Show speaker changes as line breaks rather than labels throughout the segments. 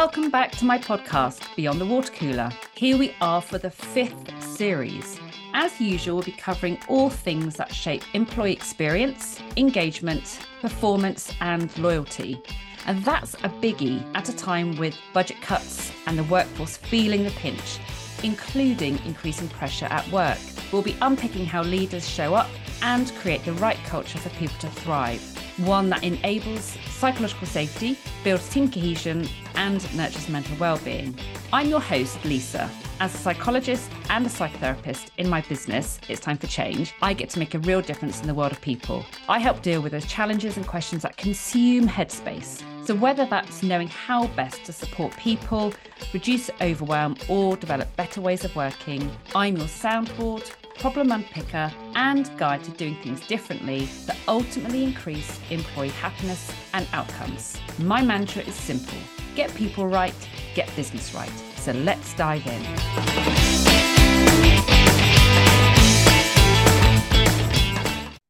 Welcome back to my podcast, Beyond the Water Cooler. Here we are for the fifth series. As usual, we'll be covering all things that shape employee experience, engagement, performance, and loyalty. And that's a biggie at a time with budget cuts and the workforce feeling the pinch, including increasing pressure at work. We'll be unpicking how leaders show up and create the right culture for people to thrive one that enables psychological safety, builds team cohesion, and nurtures mental well-being. I'm your host, Lisa. As a psychologist and a psychotherapist in my business, It's Time for Change, I get to make a real difference in the world of people. I help deal with those challenges and questions that consume headspace. So, whether that's knowing how best to support people, reduce overwhelm, or develop better ways of working, I'm your soundboard, problem unpicker, and guide to doing things differently that ultimately increase employee happiness and outcomes. My mantra is simple get people right, get business right. So let's dive in.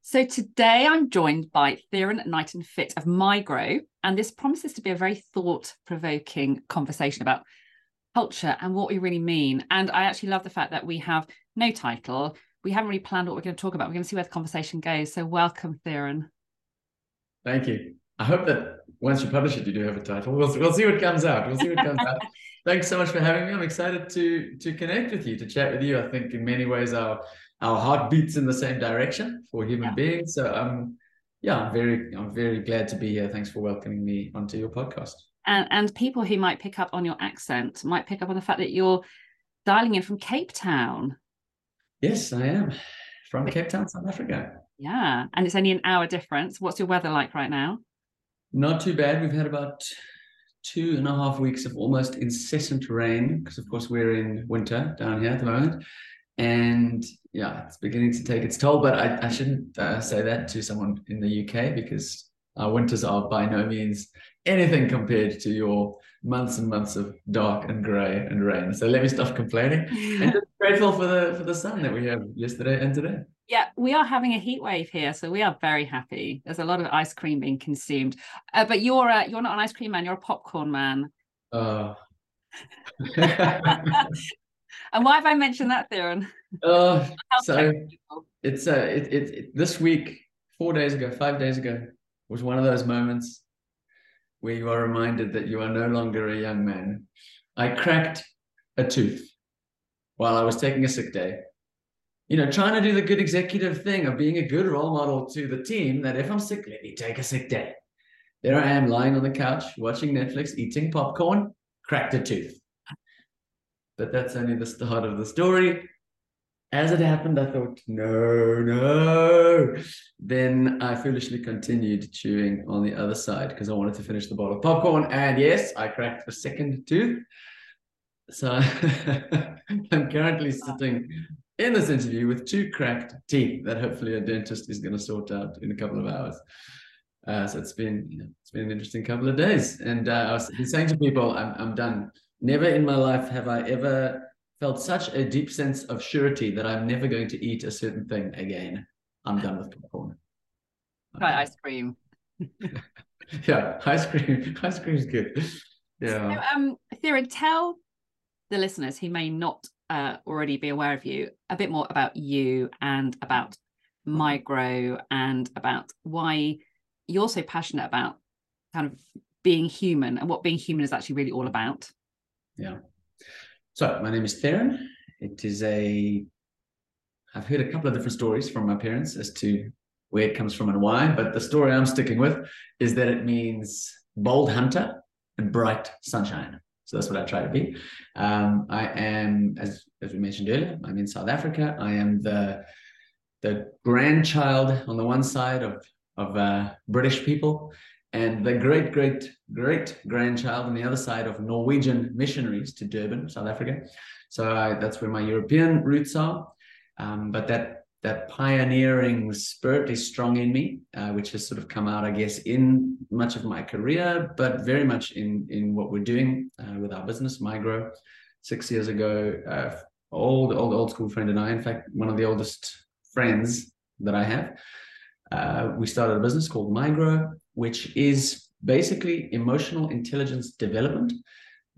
So today I'm joined by Theran and Fit of mygrow, and this promises to be a very thought-provoking conversation about culture and what we really mean. And I actually love the fact that we have no title. We haven't really planned what we're going to talk about. We're going to see where the conversation goes. So welcome, Theran.
Thank you. I hope that once you publish it, you do have a title. We'll, we'll see what comes out. We'll see what comes out. Thanks so much for having me. I'm excited to to connect with you, to chat with you. I think in many ways our our heart beats in the same direction for human yeah. beings. So um yeah, I'm very I'm very glad to be here. Thanks for welcoming me onto your podcast.
And and people who might pick up on your accent might pick up on the fact that you're dialing in from Cape Town.
Yes, I am from Cape Town, South Africa.
Yeah, and it's only an hour difference. What's your weather like right now?
Not too bad. We've had about two and a half weeks of almost incessant rain because, of course, we're in winter down here at the moment. And yeah, it's beginning to take its toll. But I, I shouldn't uh, say that to someone in the UK because our winters are by no means anything compared to your months and months of dark and grey and rain. So let me stop complaining and grateful for the for the sun that we have yesterday and today.
Yeah, we are having a heat wave here, so we are very happy. There's a lot of ice cream being consumed, uh, but you're a, you're not an ice cream man. You're a popcorn man.
Uh.
and why have I mentioned that, Theran?
Uh, so it's uh, it, it, it this week, four days ago, five days ago, was one of those moments where you are reminded that you are no longer a young man. I cracked a tooth while I was taking a sick day. You know, trying to do the good executive thing of being a good role model to the team that if I'm sick, let me take a sick day. There I am lying on the couch, watching Netflix, eating popcorn, cracked a tooth. But that's only the start of the story as it happened, I thought, no, no. Then I foolishly continued chewing on the other side because I wanted to finish the bottle of popcorn. And yes, I cracked a second tooth. So I'm currently sitting in this interview with two cracked teeth that hopefully a dentist is going to sort out in a couple of hours. Uh, so it's been you know, it's been an interesting couple of days, and uh, I was saying to people, I'm I'm done. Never in my life have I ever felt such a deep sense of surety that I'm never going to eat a certain thing again. I'm done with popcorn.
Try ice cream.
yeah, ice cream. Ice cream is good. Yeah.
So, um, Theran, tell the listeners who may not uh, already be aware of you a bit more about you and about mygrow and about why you're so passionate about kind of being human and what being human is actually really all about.
Yeah. So my name is Theran. It is a I've heard a couple of different stories from my parents as to where it comes from and why, but the story I'm sticking with is that it means bold hunter and bright sunshine. So that's what I try to be. Um, I am, as as we mentioned earlier, I'm in South Africa. I am the the grandchild on the one side of of uh, British people, and the great, great, great grandchild on the other side of Norwegian missionaries to Durban, South Africa. So I, that's where my European roots are. Um, but that that pioneering spirit is strong in me, uh, which has sort of come out, I guess, in much of my career, but very much in in what we're doing uh, with our business, mygrow. Six years ago, uh, old old old school friend and I, in fact, one of the oldest friends that I have, uh, we started a business called mygrow, which is basically emotional intelligence development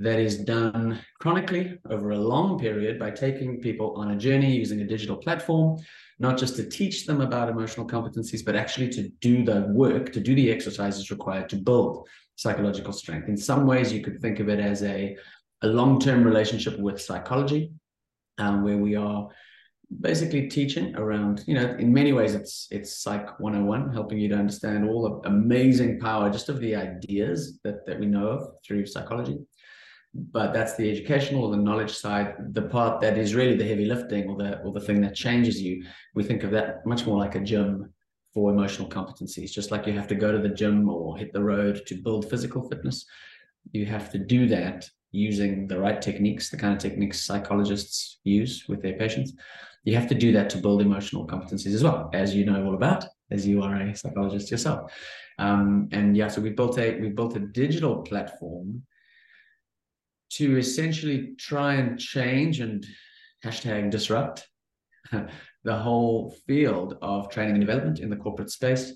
that is done chronically over a long period by taking people on a journey using a digital platform, not just to teach them about emotional competencies, but actually to do the work, to do the exercises required to build psychological strength. In some ways, you could think of it as a, a long term relationship with psychology, um, where we are basically teaching around you know in many ways it's it's psych 101 helping you to understand all the amazing power just of the ideas that that we know of through psychology but that's the educational or the knowledge side. The part that is really the heavy lifting or the or the thing that changes you we think of that much more like a gym for emotional competencies. Just like you have to go to the gym or hit the road to build physical fitness you have to do that using the right techniques the kind of techniques psychologists use with their patients. You have to do that to build emotional competencies as well, as you know all about, as you are a psychologist yourself. Um, and yeah, so we built a we built a digital platform to essentially try and change and hashtag disrupt the whole field of training and development in the corporate space,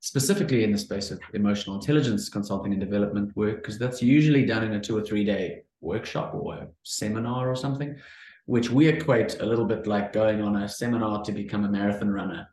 specifically in the space of emotional intelligence consulting and development work, because that's usually done in a two or three day workshop or a seminar or something which we equate a little bit like going on a seminar to become a marathon runner.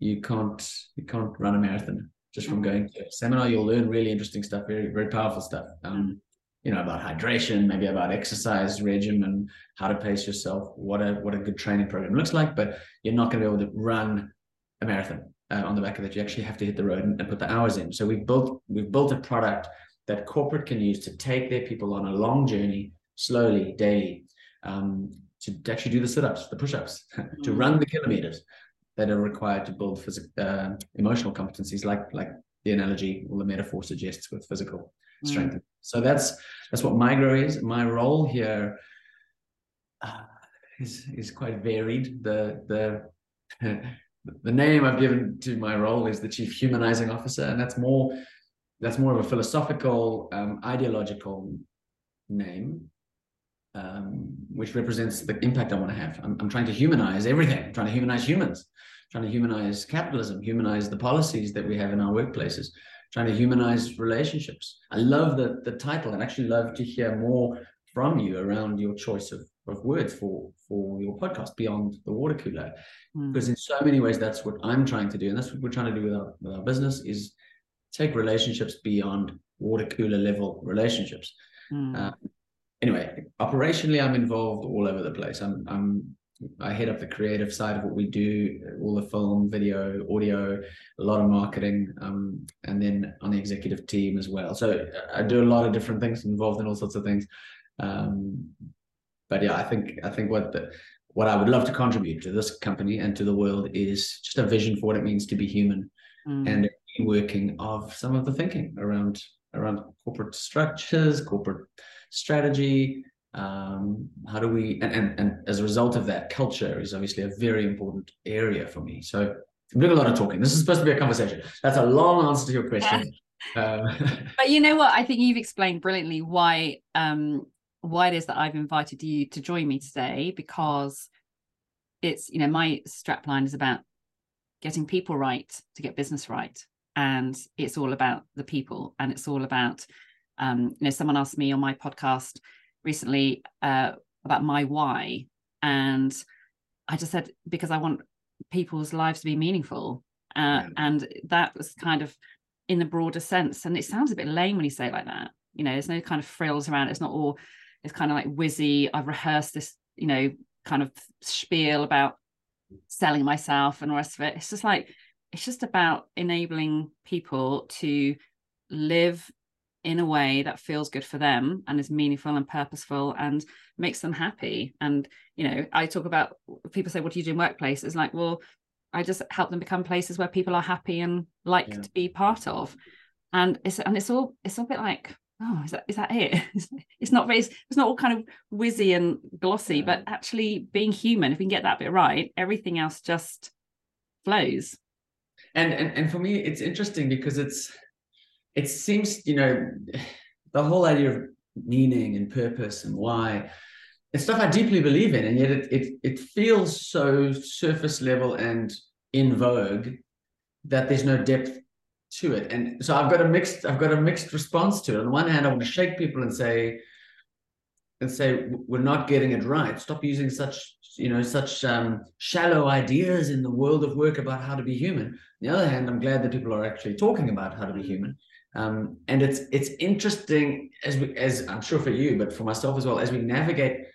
You can't you can't run a marathon just from going to a seminar. You'll learn really interesting stuff, very very powerful stuff. Um, you know about hydration, maybe about exercise regimen, how to pace yourself, what a what a good training program looks like. But you're not going to be able to run a marathon uh, on the back of it. You actually have to hit the road and, and put the hours in. So we've built we've built a product that corporate can use to take their people on a long journey, slowly, daily, um, to actually do the sit-ups, the push-ups, to run mm. the kilometers that are required to build physical, uh, emotional competencies, like like the analogy or the metaphor suggests with physical mm. strength. So that's that's what mygrow is. My role here uh, is is quite varied. The the the name I've given to my role is the chief humanizing officer, and that's more that's more of a philosophical, um, ideological name um, which represents the impact I want to have. I'm, I'm trying to humanize everything. I'm trying to humanize humans, trying to humanize capitalism, humanize the policies that we have in our workplaces, trying to humanize relationships. I love the, the title and actually love to hear more from you around your choice of, of words for, for your podcast, Beyond the Water Cooler. Mm. Because in so many ways, that's what I'm trying to do. And that's what we're trying to do with our, with our business is take relationships beyond water cooler level relationships. Mm. Uh, anyway, operationally, I'm involved all over the place. I'm I'm I head up the creative side of what we do, all the film, video, audio, a lot of marketing, um, and then on the executive team as well. So I do a lot of different things, involved in all sorts of things. Um, but yeah, I think I think what the what I would love to contribute to this company and to the world is just a vision for what it means to be human, mm. and working of some of the thinking around around corporate structures, corporate strategy um, how do we and, and and as a result of that culture is obviously a very important area for me. So i'm doing a lot of talking. This is supposed to be a conversation. That's a long answer to your question.
Um, but you know what? I think you've explained brilliantly why um why it is that i've invited you to join me today because it's you know my strapline is about getting people right to get business right. And it's all about the people and it's all about um, you know, someone asked me on my podcast recently uh, about my why, and I just said because I want people's lives to be meaningful, uh, yeah. and that was kind of in the broader sense. And it sounds a bit lame when you say it like that. You know, there's no kind of frills around. It. It's not all. It's kind of like whizzy. I've rehearsed this, you know, kind of spiel about selling myself and the rest of it. It's just like it's just about enabling people to live in a way that feels good for them and is meaningful and purposeful and makes them happy. And, you know, I talk about people say, What do you do in workplace? It's like, well, I just help them become places where people are happy and like yeah. to be part of. And it's and it's all it's all a bit like, oh, is that is that it? it's not very it's not all kind of whizzy and glossy, yeah. but actually being human, if we can get that bit right, everything else just flows.
And and and for me, it's interesting because it's it seems, you know, the whole idea of meaning and purpose and why it's stuff I deeply believe in, and yet it it it feels so surface level and in vogue that there's no depth to it. And so I've got a mixed I've got a mixed response to it. On the one hand, I want to shake people and say, and say we're not getting it right. Stop using such you know such um, shallow ideas in the world of work about how to be human. On the other hand, I'm glad that people are actually talking about how to be human. Um, and it's it's interesting as we, as I'm sure for you, but for myself as well, as we navigate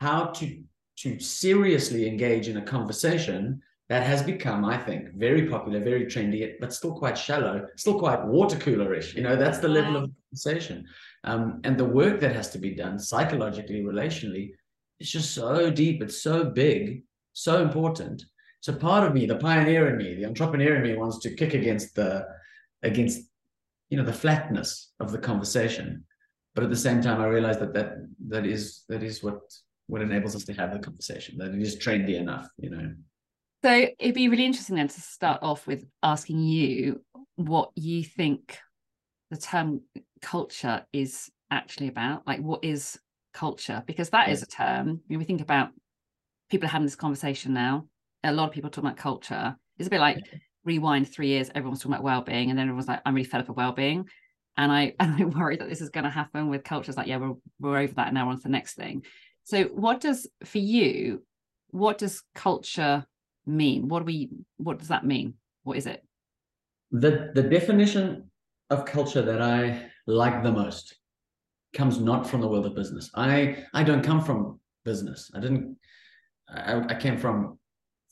how to to seriously engage in a conversation that has become, I think, very popular, very trendy, but still quite shallow, still quite water coolerish. You know, that's the level of conversation. Um, and the work that has to be done psychologically, relationally, it's just so deep. It's so big, so important. So part of me, the pioneer in me, the entrepreneur in me, wants to kick against the against you know the flatness of the conversation. But at the same time, I realize that that that is that is what what enables us to have the conversation. That it is trendy enough, you know.
So it'd be really interesting then to start off with asking you what you think the term culture is actually about. Like, what is culture? Because that yeah. is a term. When we think about people having this conversation now, a lot of people talk about culture. It's a bit like rewind three years, everyone's talking about well-being, and then everyone's like, I'm really fed up of well-being. And I and I worry that this is going to happen with cultures like, yeah, we're we're over that and now on to the next thing. So what does for you, what does culture mean? What do we what does that mean? What is it?
The the definition of culture that I like the most comes not from the world of business. I I don't come from business. I didn't I, I came from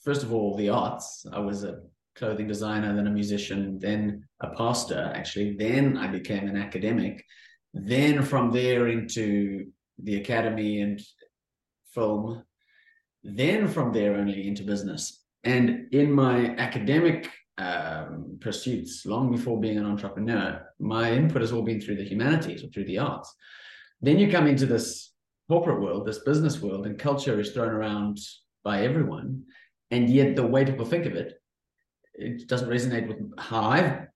first of all the arts. I was a clothing designer, then a musician, then a pastor, actually. Then I became an academic. Then from there into the academy and film. Then from there only into business. And in my academic um, pursuits, long before being an entrepreneur, my input has all been through the humanities or through the arts. Then you come into this corporate world, this business world, and culture is thrown around by everyone. And yet, the way people think of it, it doesn't resonate with how I've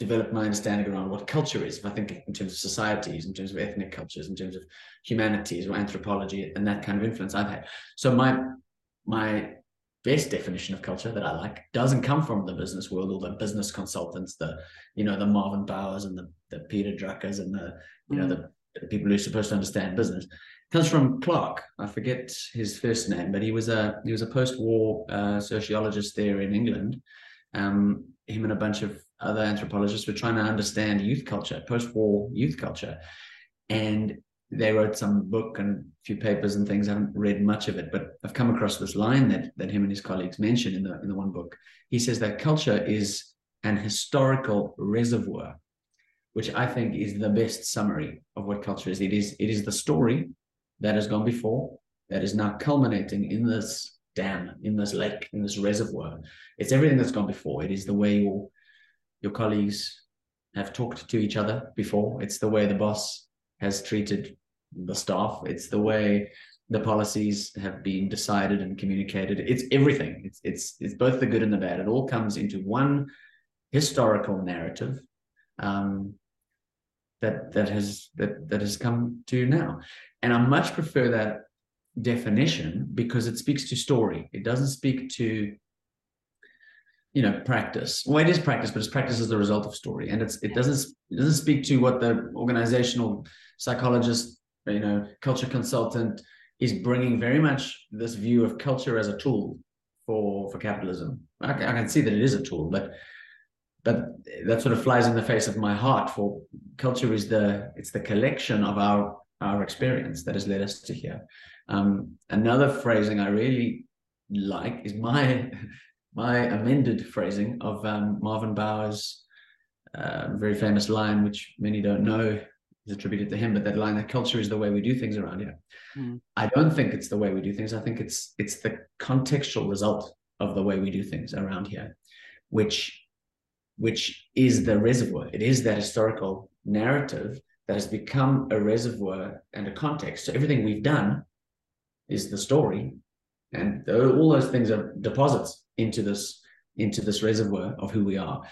developed my understanding around what culture is. If I think in terms of societies, in terms of ethnic cultures, in terms of humanities or anthropology, and that kind of influence I've had. So my my best definition of culture that I like doesn't come from the business world or the business consultants, the you know the Marvin Bowers and the, the Peter Druckers and the you know the, the people who are supposed to understand business. It comes from Clarke. I forget his first name, but he was a he was a post-war uh, sociologist there in England. Um, him and a bunch of other anthropologists were trying to understand youth culture, post-war youth culture, and they wrote some book and a few papers and things. I haven't read much of it, but I've come across this line that that him and his colleagues mention in the in the one book. He says that culture is an historical reservoir, which I think is the best summary of what culture is. It is it is the story that has gone before that is now culminating in this dam, in this lake, in this reservoir. It's everything that's gone before. It is the way your your colleagues have talked to each other before. It's the way the boss has treated the staff. It's the way the policies have been decided and communicated. It's everything. It's it's it's both the good and the bad. It all comes into one historical narrative um, that that has that that has come to now. And I much prefer that definition because it speaks to story. It doesn't speak to you know practice. Well it is practice but it's practice as the result of story. And it's it doesn't it doesn't speak to what the organizational psychologist you know culture consultant is bringing very much this view of culture as a tool for for capitalism. I, I can see that it is a tool but but that sort of flies in the face of my heart for culture is the it's the collection of our our experience that has led us to here um, another phrasing i really like is my my amended phrasing of um, Marvin Bower's uh, very famous line, which many don't know is attributed to him, but that line that culture is the way we do things around here. Mm. I don't think it's the way we do things. I think it's it's the contextual result of the way we do things around here, which which is the reservoir. It is that historical narrative that has become a reservoir and a context. So everything we've done is the story, and all those things are deposits into this into this reservoir of who we are,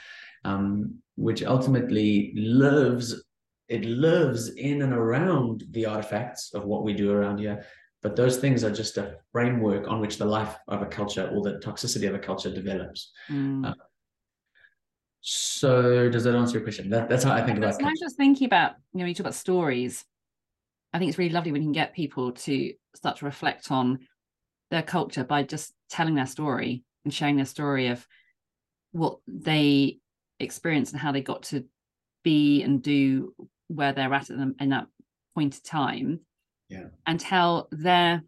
um, which ultimately lives it lives in and around the artifacts of what we do around here. But those things are just a framework on which the life of a culture or the toxicity of a culture develops. Mm. Uh, so does that answer your question? That, that's how I think about.
it. I'm just thinking about you know you talk about stories. I think it's really lovely when you can get people to start to reflect on their culture by just telling their story and sharing their story of what they experienced and how they got to be and do where they're at in, in that point of time
yeah
and tell their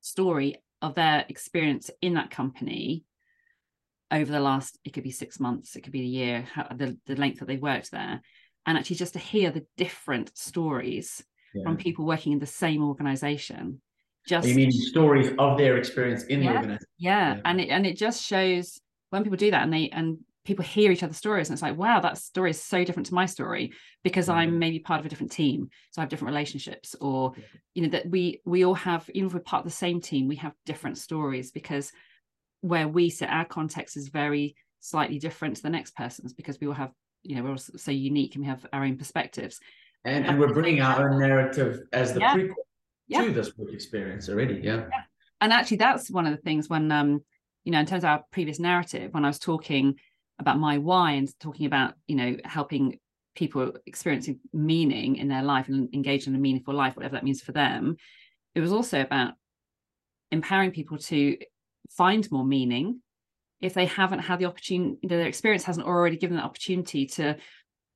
story of their experience in that company over the last it could be six months it could be a year how, the, the length that they worked there and actually just to hear the different stories yeah. from people working in the same organization
just you mean stories of their experience in
yeah,
the organization
yeah. yeah and it and it just shows when people do that and they and people hear each other's stories and it's like wow that story is so different to my story because mm-hmm. i'm maybe part of a different team so i have different relationships or you know that we we all have even if we're part of the same team we have different stories because where we sit our context is very slightly different to the next person's because we all have you know we're all so unique and we have our own perspectives
and, and we're bringing our own narrative as the yeah. prequel yeah. to this book experience already yeah. yeah
and actually that's one of the things when um you know in terms of our previous narrative when i was talking about my why and talking about you know helping people experiencing meaning in their life and engage in a meaningful life whatever that means for them it was also about empowering people to find more meaning if they haven't had the opportunity their experience hasn't already given the opportunity to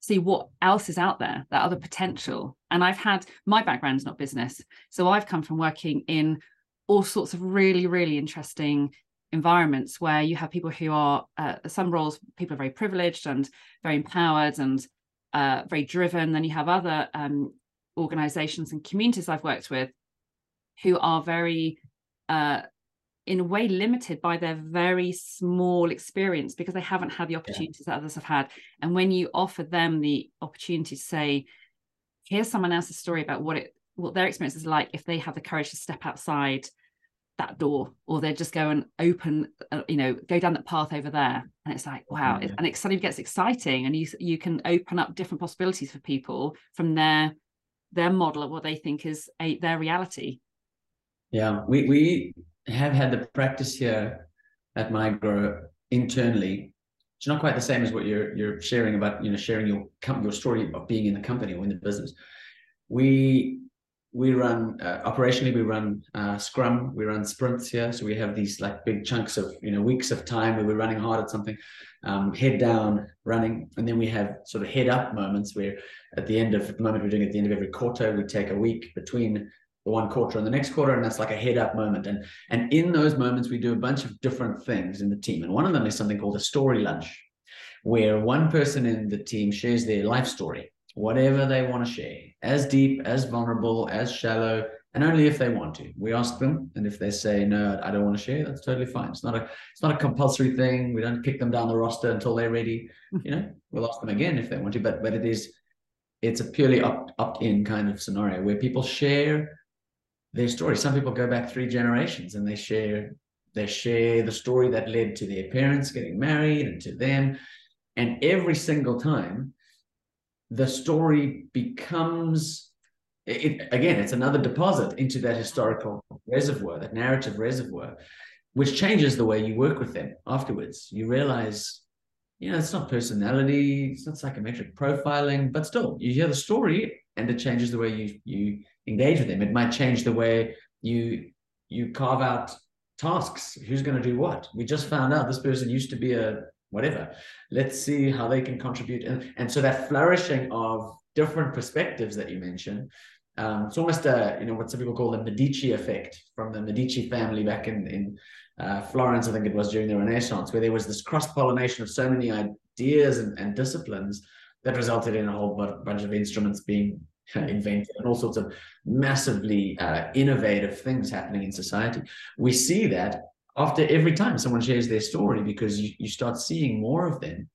see what else is out there that other potential. And i've had my background is not business so i've come from working in all sorts of really really interesting environments where you have people who are uh, some roles people are very privileged and very empowered and uh, very driven. Then you have other um, organizations and communities i've worked with who are very uh, in a way limited by their very small experience because they haven't had the opportunities yeah. that others have had and when you offer them the opportunity to say here's someone else's story about what it what their experience is like if they have the courage to step outside that door or they just go and open uh, you know go down that path over there and it's like wow yeah. and it suddenly gets exciting and you you can open up different possibilities for people from their their model of what they think is a, their reality
yeah we we have had the practice here at mygrow internally it's not quite the same as what you're you're sharing about you know sharing your your story of being in the company or in the business. We we run uh, operationally we run uh, scrum we run sprints here. So we have these like big chunks of you know weeks of time where we're running hard at something um, head down running. And then we have sort of head up moments where at the end of the moment we're doing at the end of every quarter we take a week between one quarter and the next quarter and that's like a head up moment and and in those moments we do a bunch of different things in the team and one of them is something called a story lunch where one person in the team shares their life story whatever they want to share, as deep, as vulnerable, as shallow, and only if they want to. We ask them, and if they say no, I don't want to share, that's totally fine. It's not a it's not a compulsory thing. We don't kick them down the roster until they're ready. Hmm. You know, we'll ask them again if they want to, but but it is it's a purely opt opt in kind of scenario where people share their story. Some people go back three generations and they share they share the story that led to their parents getting married and to them. And every single time the story becomes it, again it's another deposit into that historical reservoir that narrative reservoir which changes the way you work with them afterwards you realize you know it's not personality it's not psychometric profiling but still you hear the story and it changes the way you you engage with them it might change the way you you carve out tasks who's going to do what we just found out this person used to be a whatever. Let's see how they can contribute. And, and so that flourishing of different perspectives that you mentioned, um, it's almost a, you know, what some people call the Medici effect from the Medici family back in, in uh, Florence, I think it was during the Renaissance, where there was this cross-pollination of so many ideas and, and disciplines that resulted in a whole bunch of instruments being invented and all sorts of massively uh, innovative things happening in society. We see that after every time someone shares their story because you, you start seeing more of them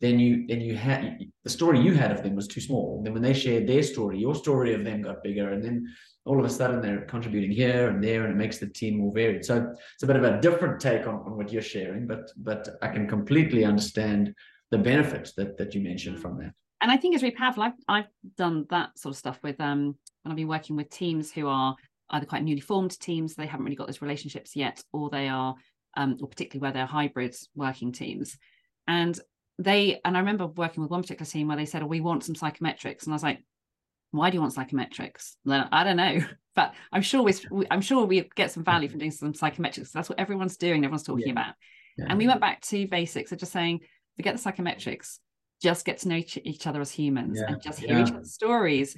then you then you had the story you had of them was too small then when they shared their story your story of them got bigger and then all of a sudden they're contributing here and there and it makes the team more varied so it's a bit of a different take on, on what you're sharing but but i can completely understand the benefits that that you mentioned from that
and i think as we have I've, I've done that sort of stuff with um when i've been working with teams who are either quite newly formed teams, they haven't really got those relationships yet, or they are, um, or particularly where they're hybrid working teams. And they, and I remember working with one particular team where they said, oh, we want some psychometrics. And I was like, why do you want psychometrics? I don't know, but I'm sure we, I'm sure we get some value from doing some psychometrics. That's what everyone's doing. Everyone's talking yeah. about. Yeah. And we went back to basics of just saying, forget the psychometrics, just get to know each, other as humans yeah. and just hear each other's stories.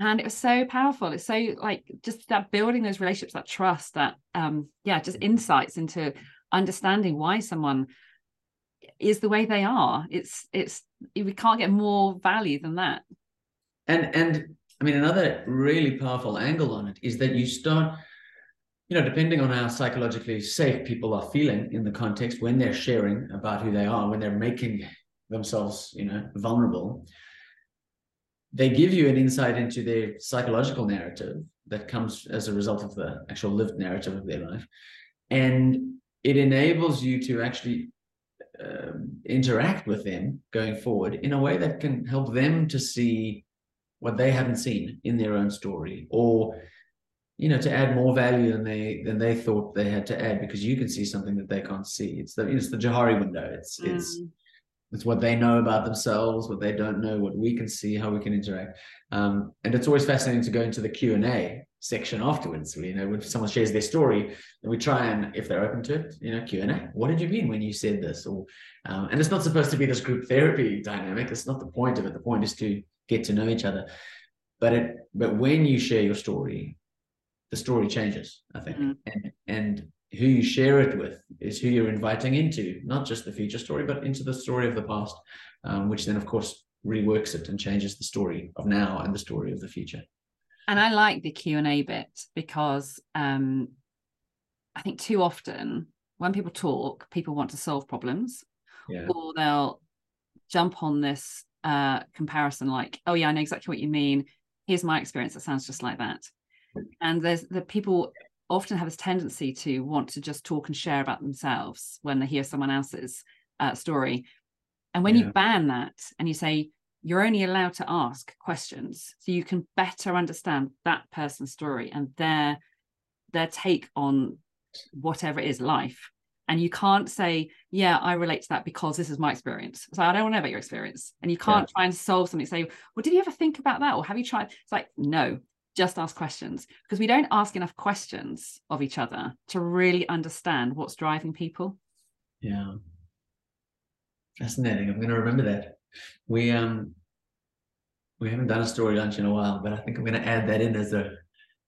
And it was so powerful. It's so like just that building those relationships, that trust, that um, yeah, just insights into understanding why someone is the way they are. It's it's we can't get more value than that.
And and I mean another really powerful angle on it is that you start, you know, depending on how psychologically safe people are feeling in the context when they're sharing about who they are, when they're making themselves, you know, vulnerable, they give you an insight into their psychological narrative that comes as a result of the actual lived narrative of their life. And it enables you to actually um, interact with them going forward in a way that can help them to see what they haven't seen in their own story or you know to add more value than they than they thought they had to add because you can see something that they can't see it's the it's the johari window it's mm. it's it's what they know about themselves what they don't know what we can see how we can interact. Um, and it's always fascinating to go into the q&a section afterwards you know when someone shares their story and we try and if they're open to it you know q&a what did you mean when you said this? Or um, and it's not supposed to be this group therapy dynamic. It's not the point of it. The point is to get to know each other. But it but when you share your story the story changes i think. Mm. and and who you share it with is who you're inviting into not just the future story but into the story of the past um, which then of course reworks it and changes the story of now and the story of the future.
And i like the q&a bit because um, i think too often when people talk people want to solve problems yeah. or they'll jump on this uh, comparison like oh yeah i know exactly what you mean. Here's my experience that sounds just like that. And there's the people often have this tendency to want to just talk and share about themselves when they hear someone else's uh, story. And when yeah. you ban that and you say you're only allowed to ask questions, so you can better understand that person's story and their their take on whatever it is life. And you can't say, yeah, I relate to that because this is my experience. So I don't want to know about your experience. And you can't yeah. try and solve something. Say, well, did you ever think about that? Or have you tried? It's like, no, just ask questions because we don't ask enough questions of each other to really understand what's driving people.
Yeah. Fascinating. I'm going to remember that. We um we haven't done a story lunch in a while, but I think I'm going to add that in as a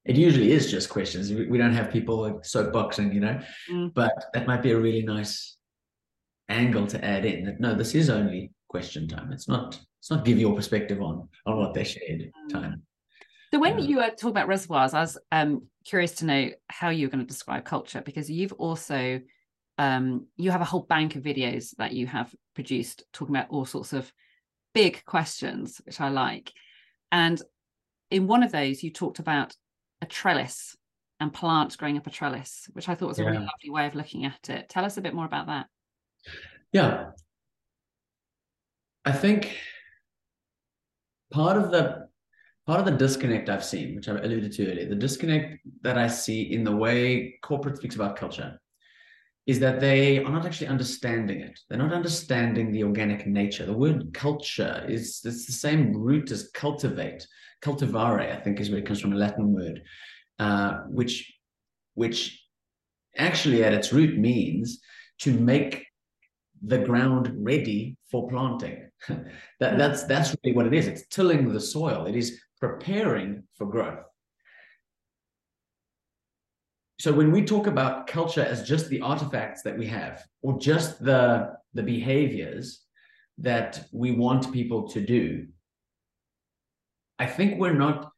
it usually is just questions. We, don't have people like soapboxing, you know, mm. but that might be a really nice angle to add in that no, this is only question time. It's not it's not give your perspective on on what they shared mm. time.
So when you were talking about reservoirs, I was um, curious to know how you're going to describe culture because you've also um, you have a whole bank of videos that you have produced talking about all sorts of big questions, which I like. And in one of those, you talked about a trellis and plants growing up a trellis, which I thought was a yeah. really lovely way of looking at it. Tell us a bit more about that.
Yeah. I think part of the part of the disconnect I've seen, which I alluded to earlier, the disconnect that I see in the way corporate speaks about culture is that they are not actually understanding it. They're not understanding the organic nature. The word culture is it's the same root as cultivate. Cultivare, I think, is where it comes from, a Latin word, uh, which which actually at its root means to make the ground ready for planting. that, that's that's really what it is. It's tilling the soil. It is preparing for growth. So when we talk about culture as just the artifacts that we have, or just the, the behaviors that we want people to do, I think we're not,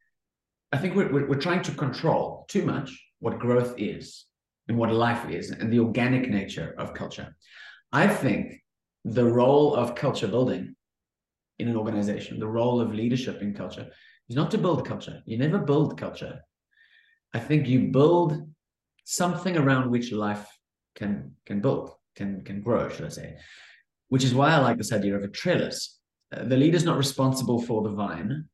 I think we're, we're, we're trying to control too much what growth is and what life is and the organic nature of culture. I think the role of culture building in an organization, the role of leadership in culture is not to build culture. You never build culture. I think you build something around which life can can build, can can grow, should I say? Which is why I like this idea of a trellis. Uh, the leader is not responsible for the vine.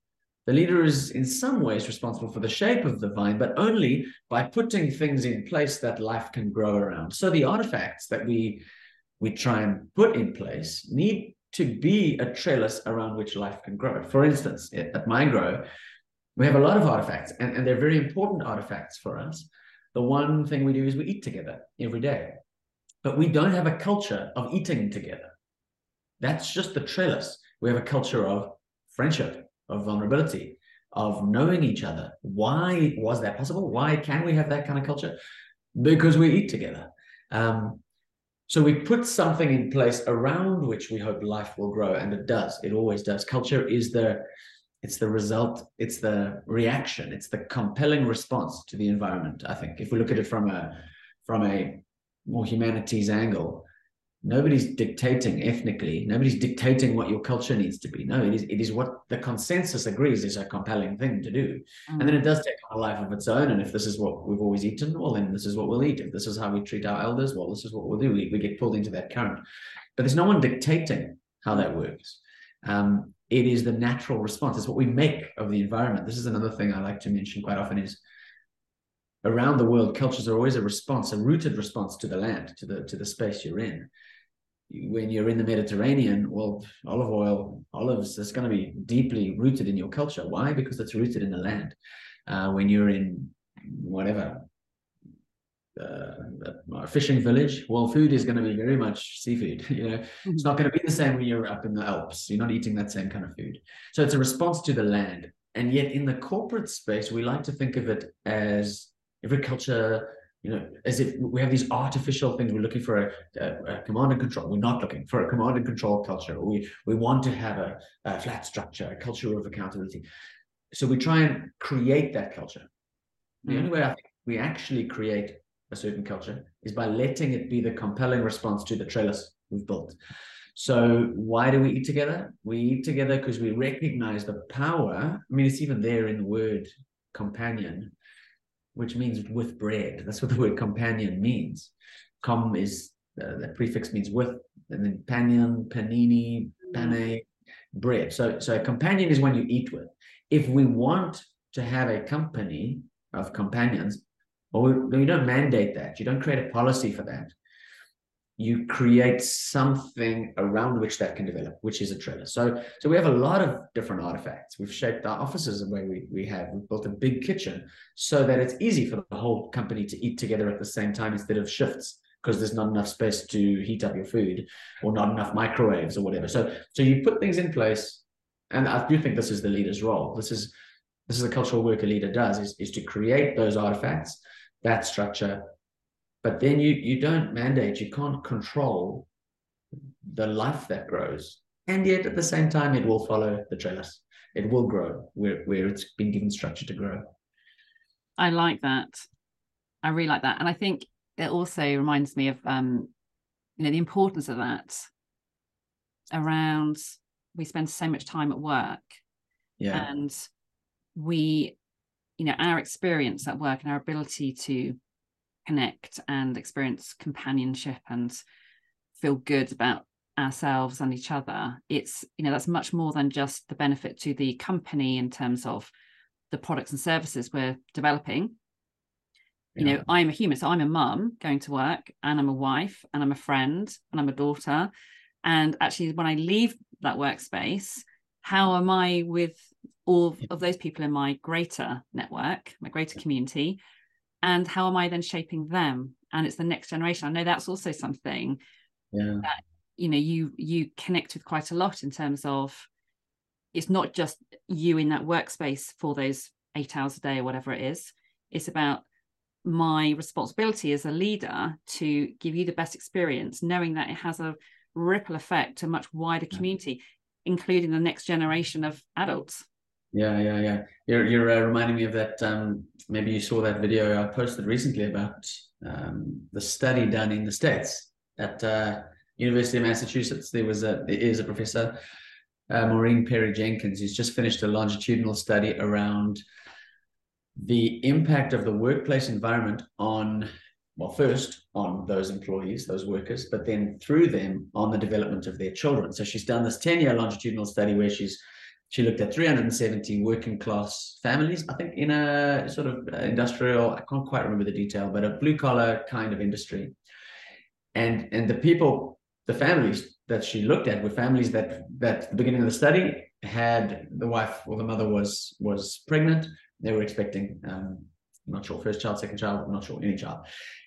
The leader is in some ways responsible for the shape of the vine, but only by putting things in place that life can grow around. So the artifacts that we we try and put in place need to be a trellis around which life can grow. For instance, at mygrow, We have a lot of artifacts, and, and they're very important artifacts for us. The one thing we do is we eat together every day, but we don't have a culture of eating together. That's just the trellis. We have a culture of friendship, of vulnerability, of knowing each other. Why was that possible? Why can we have that kind of culture? Because we eat together. Um, so we put something in place around which we hope life will grow, and it does. It always does. Culture is the it's the result, it's the reaction, it's the compelling response to the environment. I think if we look at it from a from a more humanities angle, nobody's dictating ethnically. Nobody's dictating what your culture needs to be. No it is it is what the consensus agrees is a compelling thing to do. Mm. and then it does take on a life of its own. And if this is what we've always eaten well then this is what we'll eat. If this is how we treat our elders well this is what we'll do. We, we get pulled into that current. But there's no one dictating how that works. Um, it is the natural response. It's what we make of the environment. This is another thing i like to mention quite often is around the world cultures are always a response a rooted response to the land to the to the space you're in when you're in the Mediterranean, well, olive oil, olives, that's going to be deeply rooted in your culture. Why? Because it's rooted in the land. Uh, when you're in whatever uh, a fishing village, well, food is going to be very much seafood. You know, it's not going to be the same when you're up in the Alps. You're not eating that same kind of food. So it's a response to the land. And yet, in the corporate space, we like to think of it as every culture you know, as if we have these artificial things. We're looking for a, a, a, command and control. We're not looking for a command and control culture. We we want to have a, a, flat structure, a culture of accountability. So we try and create that culture. The mm only way I think we actually create a certain culture is by letting it be the compelling response to the trellis we've built. So why do we eat together? We eat together because we recognize the power. I mean, it's even there in the word companion which means with bread. That's what the word companion means. Com is uh, the prefix means with, and then panion, panini, pane, bread. So, so a companion is one you eat with. If we want to have a company of companions, well, we, we don't mandate that. You don't create a policy for that you create something around which that can develop, which is a trellis. So, so we have a lot of different artifacts. We've shaped our offices the way we, we have. We've built a big kitchen so that it's easy for the whole company to eat together at the same time instead of shifts because there's not enough space to heat up your food or not enough microwaves or whatever. So, so you put things in place, and I do think this is the leader's role. This is this is a cultural work a leader does is, is to create those artifacts, that structure, but then you you don't mandate you can't control the life that grows. And yet at the same time it will follow the trellis. It will grow where, where it's been given structure to grow.
I like that. I really like that. And i think it also reminds me of um you know the importance of that around we spend so much time at work.
Yeah.
And we you know our experience at work and our ability to connect and experience companionship and feel good about ourselves and each other it's you know that's much more than just the benefit to the company in terms of the products and services we're developing. You know i'm a human so i'm a mum going to work and i'm a wife and i'm a friend and i'm a daughter. And actually when i leave that workspace how am i with all of those people in my greater network my greater community and how am i then shaping them? And it's the next generation. I know that's also something
yeah.
that you know you you connect with quite a lot in terms of it's not just you in that workspace for those eight hours a day or whatever it is. It's about my responsibility as a leader to give you the best experience knowing that it has a ripple effect to a much wider community including the next generation of adults
yeah, yeah, yeah. You're you're uh, reminding me of that. Um, maybe you saw that video I posted recently about um, the study done in the states at uh, University of Massachusetts. There was a there is a professor, uh, Maureen Perry Jenkins, who's just finished a longitudinal study around the impact of the workplace environment on well, first on those employees, those workers, but then through them on the development of their children. So she's done this 10 year longitudinal study where she's she looked at 370 working class families, I think in a sort of industrial, I can't quite remember the detail, but a blue collar kind of industry. And and the people, the families that she looked at were families that that at the beginning of the study had the wife or the mother was was pregnant. They were expecting, um, I'm not sure, first child, second child, I'm not sure, any child,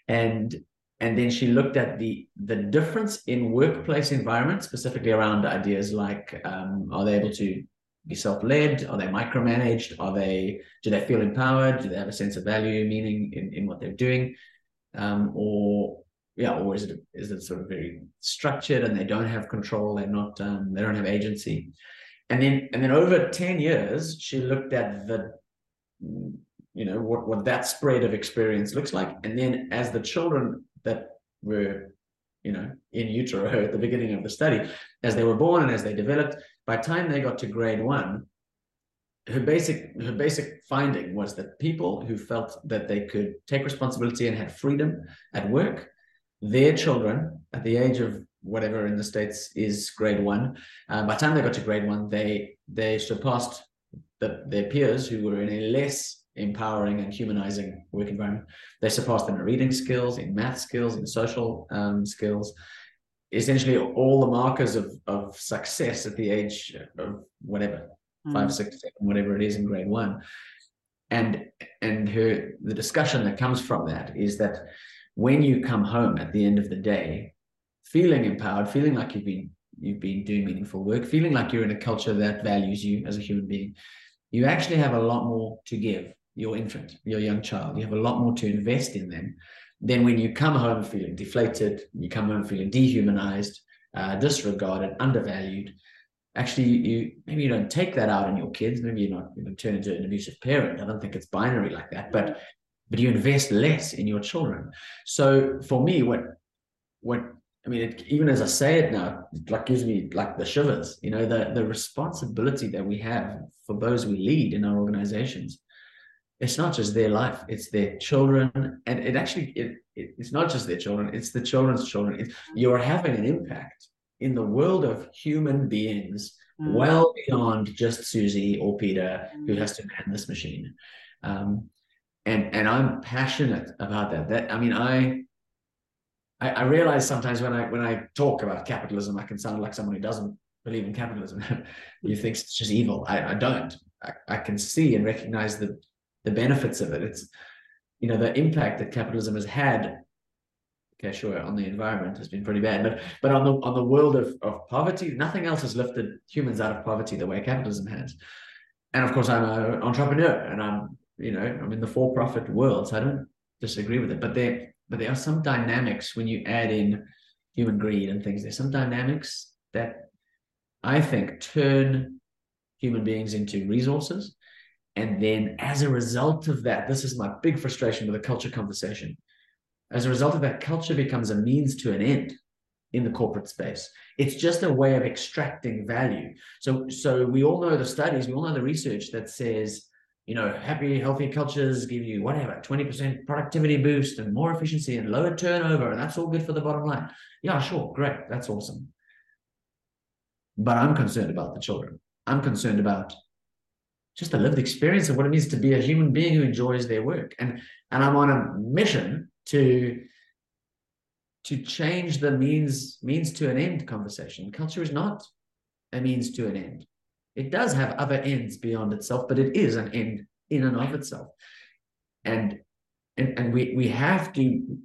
and and then she looked at the the difference in workplace environment, specifically around ideas like um, are they able to be self-led? Are they micromanaged? Are they do they feel empowered? Do they have a sense of value, meaning in, in what they're doing? Um, or yeah, or is it is it sort of very structured and they don't have control, they're not um, they don't have agency. And then and then over 10 years, she looked at the you know what, what that spread of experience looks like. And then as the children that were you know in utero at the beginning of the study, as they were born and as they developed, by the time they got to grade one, her basic her basic finding was that people who felt that they could take responsibility and had freedom at work, their children at the age of whatever in the states is grade one, uh, by the time they got to grade one, they they surpassed the, their peers who were in a less empowering and humanizing work environment. They surpassed them in reading skills, in math skills, in social um, skills. Essentially, all the markers of, of success at the age of whatever, mm. five, six, seven, whatever it is in grade one. And and her the discussion that comes from that is that when you come home at the end of the day, feeling empowered, feeling like you've been you've been doing meaningful work, feeling like you're in a culture that values you as a human being, you actually have a lot more to give your infant, your young child. You have a lot more to invest in them than when you come home feeling deflated, you come home feeling dehumanized, uh, disregarded, undervalued actually you maybe you don't take that out on your kids maybe you're not going to turn into an abusive parent. I don't think it's binary like that but but you invest less in your children. So for me what what i mean it, even as i say it now it like gives me like the shivers you know the the responsibility that we have for those we lead in our organizations it's not just their life it's their children and it actually it, it it's not just their children it's the children's children it's, you're having an impact in the world of human beings mm. well beyond just Susie or Peter mm. who has to man this machine. Um, and and I'm passionate about that. That I mean, I, I I realize sometimes when I when I talk about capitalism, I can sound like someone who doesn't believe in capitalism. you think it's just evil. I, I don't. I, I can see and recognize the the benefits of it. It's you know the impact that capitalism has had okay, sure, on the environment has been pretty bad, but but on the on the world of, of poverty, nothing else has lifted humans out of poverty the way capitalism has. And of course, I'm an entrepreneur, and I'm you know I'm in the for-profit world, so I don't disagree with it. But there but there are some dynamics when you add in human greed and things. There's some dynamics that I think turn human beings into resources. And then as a result of that, this is my big frustration with the culture conversation as a result of that, culture becomes a means to an end in the corporate space. It's just a way of extracting value. So, so we all know the studies, we all know the research that says, you know, happy, healthy cultures give you whatever, 20% productivity boost and more efficiency and lower turnover. And that's all good for the bottom line. Yeah, sure, great. That's awesome. But I'm concerned about the children. I'm concerned about just the lived experience of what it means to be a human being who enjoys their work. And and I'm on a mission to to change the means means to an end conversation. Culture is not a means to an end. It does have other ends beyond itself, but it is an end in and of itself. And and, and we we have to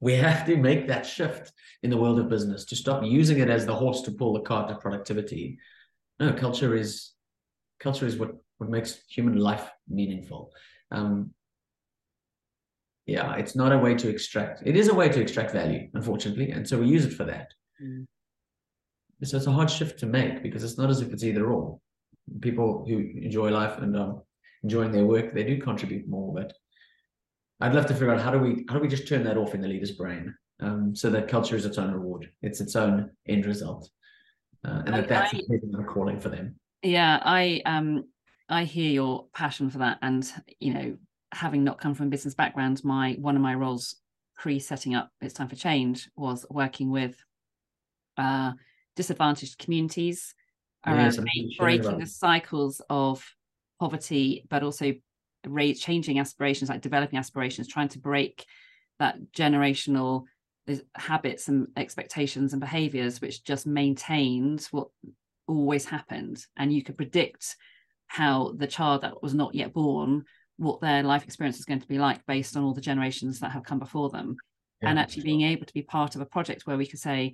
we have to make that shift in the world of business to stop using it as the horse to pull the cart to productivity. No, culture is culture is what what makes human life meaningful. Um, yeah, it's not a way to extract. It is a way to extract value, unfortunately, and so we use it for that. Mm. So it's a hard shift to make because it's not as if it's either or. People who enjoy life and um, enjoying their work, they do contribute more. But I'd love to figure out how do we how do we just turn that off in the leader's brain, um, so that culture is its own reward, it's its own end result, uh, and that that's a calling for them.
Yeah, I um I hear your passion for that, and you know having not come from a business background, my one of my roles pre setting up It's Time for Change was working with uh, disadvantaged communities around yes, breaking the cycles of poverty, but also raise, changing aspirations, like developing aspirations, trying to break that generational habits and expectations and behaviors, which just maintained what always happened and you could predict how the child that was not yet born what their life experience is going to be like based on all the generations that have come before them. Yeah, and actually being able to be part of a project where we could say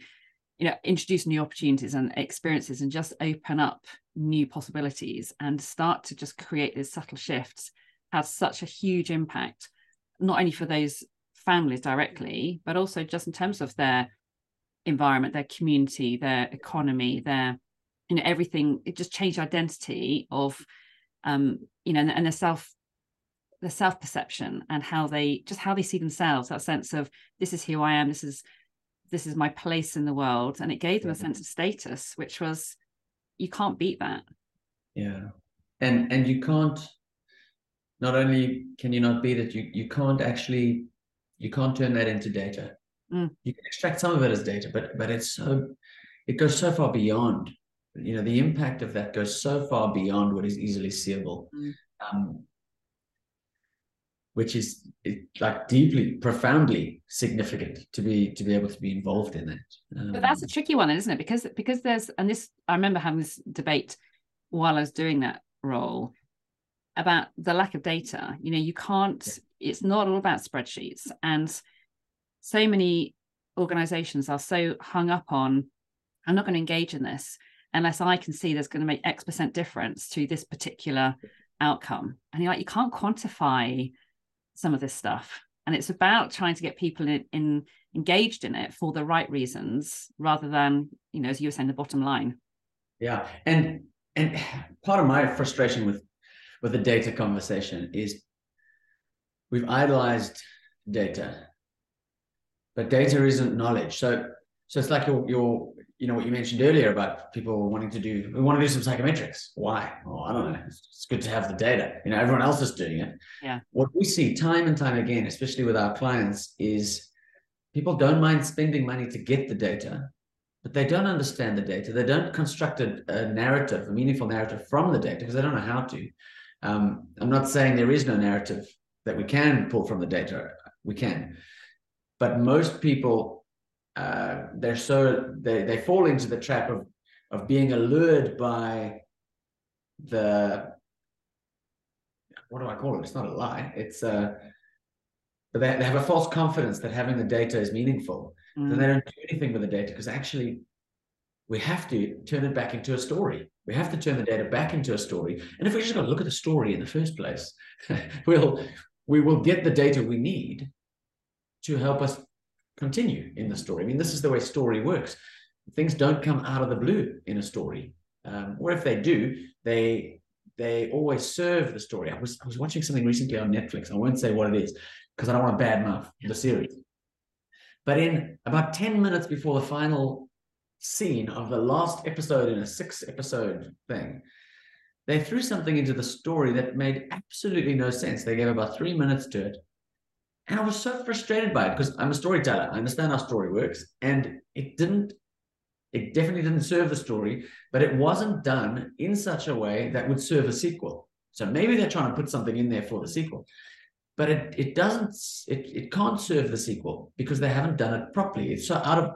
you know introduce new opportunities and experiences and just open up new possibilities and start to just create these subtle shifts has such a huge impact not only for those families directly but also just in terms of their environment their community their economy their you know everything it just changed identity of um you know and, and the self the self perception and how they just how they see themselves that sense of this is who i am. This is this is my place in the world. And it gave them a sense of status which was you can't beat that.
Yeah. And and you can't not only can you not beat it you you can't actually you can't turn that into data. Mm. you can extract some of it as data but but it's so it goes so far beyond you know the impact of that goes so far beyond what is easily seeable mm. um, which is like deeply profoundly significant to be to be able to be involved in it.
Um, but that's a tricky one isn't it? Because because there's and this i remember having this debate while i was doing that role about the lack of data. You know you can't it's not all about spreadsheets. And so many organizations are so hung up on i'm not going to engage in this unless i can see there's going to make x percent difference to this particular outcome. And you're like you can't quantify some of this stuff. And it's about trying to get people in, in, engaged in it for the right reasons rather than you know as you were saying the bottom line.
Yeah. And and part of my frustration with with the data conversation is we've idolized data but data isn't knowledge. So so it's like your your you know what you mentioned earlier about people wanting to do we want to do some psychometrics. Why? Well i don't know. It's, good to have the data. You know everyone else is doing it.
Yeah.
What we see time and time again especially with our clients is people don't mind spending money to get the data but they don't understand the data. They don't construct a, a narrative a meaningful narrative from the data because they don't know how to. Um, i'm not saying there is no narrative that we can pull from the data. We can. But most people uh, they're so they they fall into the trap of of being allured by the what do I call it? It's not a lie. It's uh but they, they have a false confidence that having the data is meaningful. Mm. Then they don't do anything with the data because actually we have to turn it back into a story. We have to turn the data back into a story. And if we just got to look at the story in the first place, we'll we will get the data we need to help us continue in the story. I mean, this is the way story works. Things don't come out of the blue in a story, um, or if they do, they they always serve the story. I was I was watching something recently on Netflix. I won't say what it is because I don't want to badmouth the series. But in about ten minutes before the final scene of the last episode in a six episode thing, they threw something into the story that made absolutely no sense. They gave about three minutes to it. And I was so frustrated by it because I'm a storyteller. I understand how story works. And it didn't, it definitely didn't serve the story, but it wasn't done in such a way that would serve a sequel. So maybe they're trying to put something in there for the sequel. But it it doesn't it, it can't serve the sequel because they haven't done it properly. It's so out of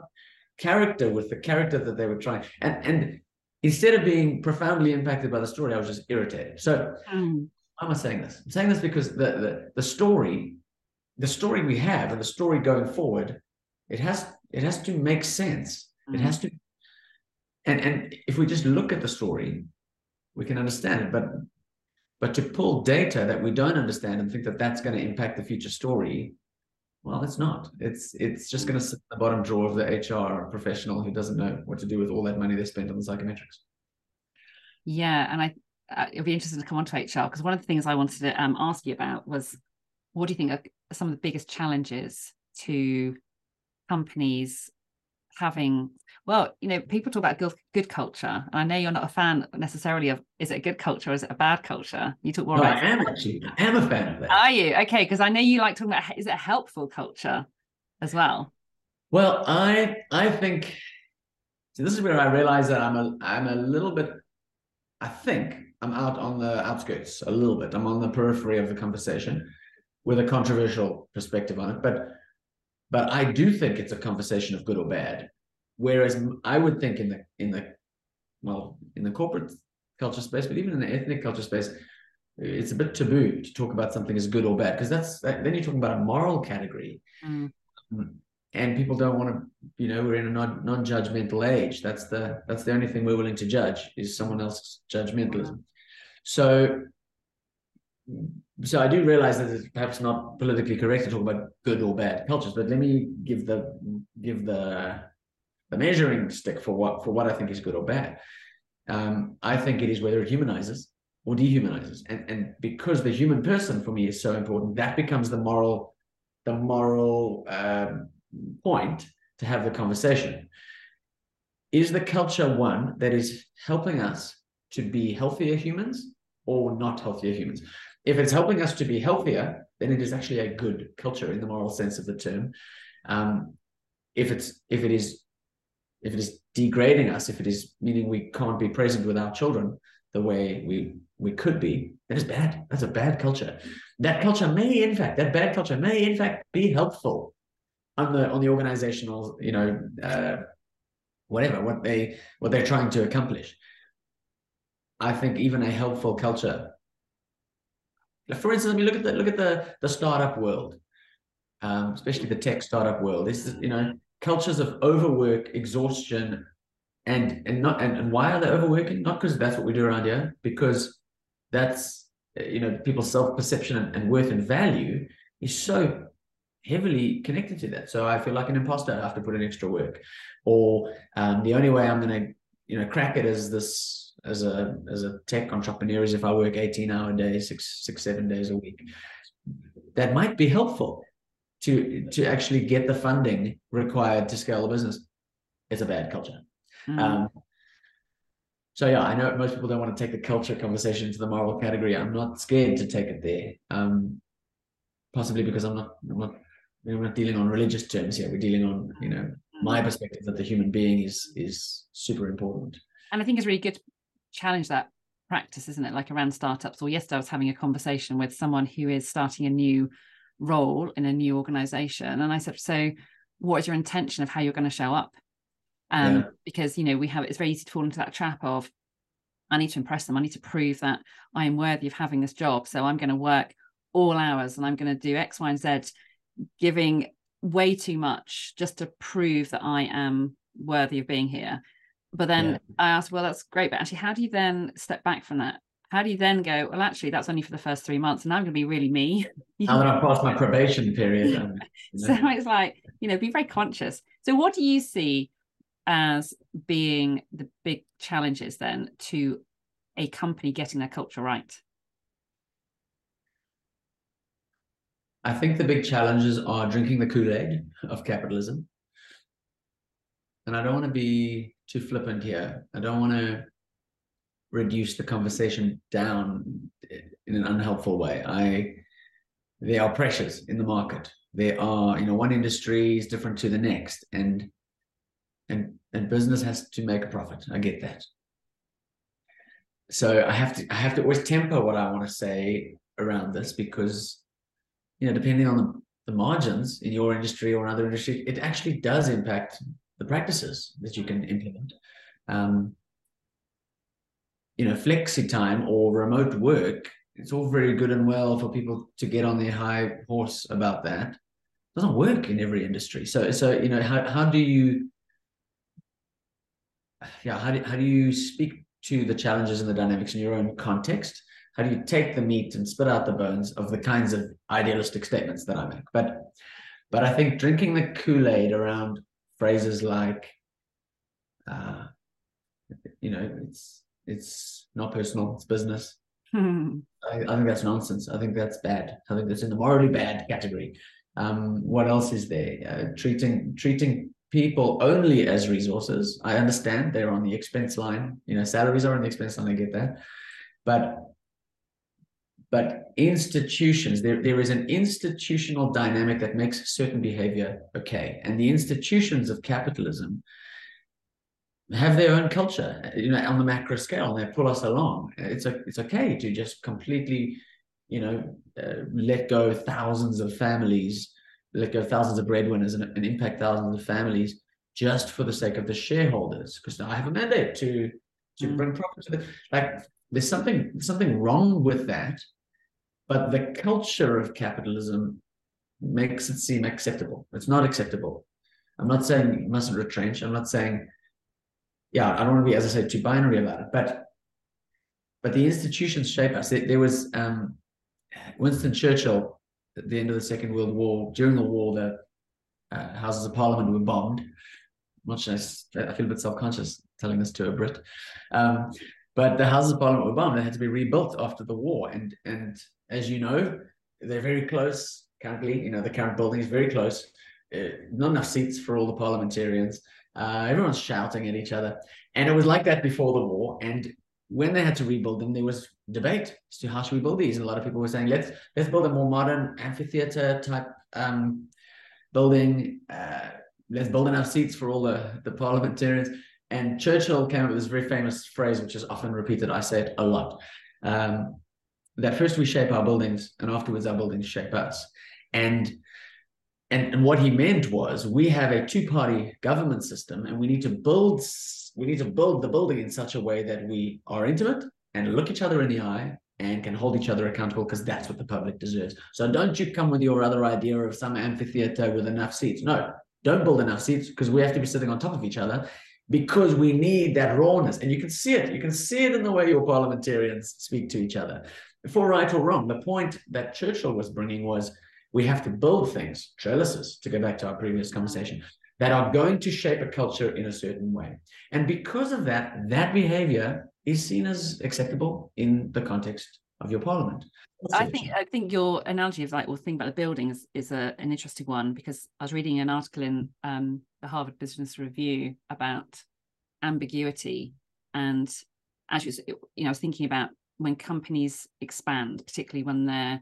character with the character that they were trying. And and instead of being profoundly impacted by the story, I was just irritated. So mm. why am I saying this? I'm saying this because the, the, the story the story we have and the story going forward, it has it has to make sense. Mm-hmm. It has to, and and if we just look at the story, we can understand it. But but to pull data that we don't understand and think that that's going to impact the future story, well, it's not. It's it's just going to sit in the bottom drawer of the HR professional who doesn't know what to do with all that money they spent on the psychometrics.
Yeah, and I uh, it'll be interesting to come on to HR because one of the things I wanted to um, ask you about was what do you think some of the biggest challenges to companies having well you know people talk about good, good culture and i know you're not a fan necessarily of is it a good culture or is it a bad culture? You talk more
no,
about
i am actually i am a fan of that
are you? Okay because i know you like talking about is it a helpful culture as well?
Well i i think so this is where i realize that i'm a i'm a little bit i think i'm out on the outskirts a little bit. I'm on the periphery of the conversation with a controversial perspective on it, but but I do think it's a conversation of good or bad. Whereas I would think in the in the well, in the corporate culture space, but even in the ethnic culture space, it's a bit taboo to talk about something as good or bad because that's then you're talking about a moral category. Mm. And people don't want to, you know, we're in a non non-judgmental age. That's the that's the only thing we're willing to judge is someone else's judgmentalism. So so I do realize that it's perhaps not politically correct to talk about good or bad cultures, but let me give the give the the measuring stick for what for what I think is good or bad. Um, I think it is whether it humanizes or dehumanizes, and and because the human person for me is so important, that becomes the moral the moral um, point to have the conversation. Is the culture one that is helping us to be healthier humans or not healthier humans? If it's helping us to be healthier, then it is actually a good culture in the moral sense of the term. Um, if it's if it is if it is degrading us, if it is meaning we can't be present with our children the way we we could be, that is bad. That's a bad culture. That culture may, in fact, that bad culture may, in fact, be helpful on the on the organizational, you know, uh, whatever what they what they're trying to accomplish. I think even a helpful culture for instance, I mean, look at the look at the the startup world, um, especially the tech startup world. This is you know cultures of overwork, exhaustion, and and not and, and why are they overworking? Not because that's what we do around here, because that's you know people's self perception and, and worth and value is so heavily connected to that. So I feel like an imposter. I have to put in extra work, or um, the only way I'm going to you know crack it is this as a as a tech entrepreneur is if I work 18 hour days, six, six, seven days a week. That might be helpful to to actually get the funding required to scale the business. It's a bad culture. Mm. Um, so yeah, I know most people don't want to take the culture conversation to the moral category. I'm not scared to take it there. Um, possibly because I'm not I'm not we're not dealing on religious terms here. We're dealing on, you know, my hmm. perspective that the human being is is super important.
And I think it's really good challenge that practice, isn't it? Like around startups. Or yesterday, I was having a conversation with someone who is starting a new role in a new organization. And I said, So, what is your intention of how you're going to show up? Um, yeah. Because, you know, we have it's very easy to fall into that trap of, I need to impress them. I need to prove that I am worthy of having this job. So I'm going to work all hours and I'm going to do X, Y, and Z, giving way too much just to prove that I am worthy of being here. But then yeah. I asked, well, that's great. But actually, how do you then step back from that? How do you then go, well, actually, that's only for the first three months. And I'm going to be really me.
I'm going to pass my probation period.
You know. So it's like, you know, be very conscious. So, what do you see as being the big challenges then to a company getting their culture right?
I think the big challenges are drinking the Kool Aid of capitalism. And I don't want to be too flippant here. I don't want to reduce the conversation down in an unhelpful way. I there are pressures in the market. There are, you know, one industry is different to the next, and and and business has to make a profit. I get that. So I have to I have to always temper what I want to say around this because, you know, depending on the, the margins in your industry or another industry, it actually does impact the practices that you can implement. Um, you know, flexi time or remote work, it's all very good and well for people to get on their high horse about that. It doesn't work in every industry. So, so you know, how how do you, yeah, how do how do you speak to the challenges and the dynamics in your own context? How do you take the meat and spit out the bones of the kinds of idealistic statements that I make? But, but I think drinking the Kool Aid around phrases like uh, you know it's it's not personal it's business. I, I, think that's nonsense. I think that's bad. I think that's in the morally bad category. Um, what else is there? Uh, treating treating people only as resources. I understand they're on the expense line. You know salaries are on the expense line i get that. But but institutions, there, there is an institutional dynamic that makes certain behavior okay. And the institutions of capitalism have their own culture, you know, on the macro scale, and they pull us along. It's a, it's okay to just completely, you know, uh, let go thousands of families, let go thousands of breadwinners, and, and impact thousands of families just for the sake of the shareholders. Because now I have a mandate to to mm. bring profit to the like there's something something wrong with that but the culture of capitalism makes it seem acceptable it's not acceptable i'm not saying you mustn't retrench i'm not saying yeah i don't want to be as i say too binary about it but but the institutions shape us there, was um, winston churchill at the end of the second world war during the war the uh, houses of parliament were bombed much as I feel a bit self-conscious telling this to a Brit. Um, but the Houses of Parliament were bombed. They had to be rebuilt after the war. And and as you know, they're very close currently. You know, the current building is very close. Uh, not enough seats for all the parliamentarians. Uh, everyone's shouting at each other. And it was like that before the war. And when they had to rebuild them, there was debate as to how should we build these. And a lot of people were saying, let's let's build a more modern amphitheater type um, building. Uh, let's build enough seats for all the, the parliamentarians. And Churchill came up with this very famous phrase, which is often repeated. I say it a lot. Um, that first we shape our buildings, and afterwards our buildings shape us. And and, and what he meant was we have a two-party government system, and we need to build we need to build the building in such a way that we are intimate and look each other in the eye and can hold each other accountable because that's what the public deserves. So don't you come with your other idea of some amphitheater with enough seats. No, don't build enough seats because we have to be sitting on top of each other because we need that rawness. And you can see it. You can see it in the way your parliamentarians speak to each other. For right or wrong, the point that Churchill was bringing was we have to build things, trellises, to go back to our previous conversation, that are going to shape a culture in a certain way. And because of that, that behavior is seen as acceptable in the context of your parliament.
I think I think your analogy of like, well, think about the buildings is a, an interesting one because I was reading an article in um, the Harvard Business Review about ambiguity, and as you, you know, I was thinking about when companies expand, particularly when they're